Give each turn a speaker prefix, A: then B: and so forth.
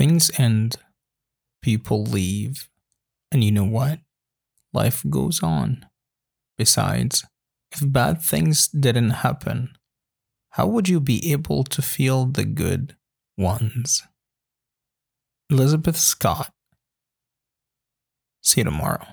A: Things end, people leave, and you know what? Life goes on. Besides, if bad things didn't happen, how would you be able to feel the good ones? Elizabeth Scott. See you tomorrow.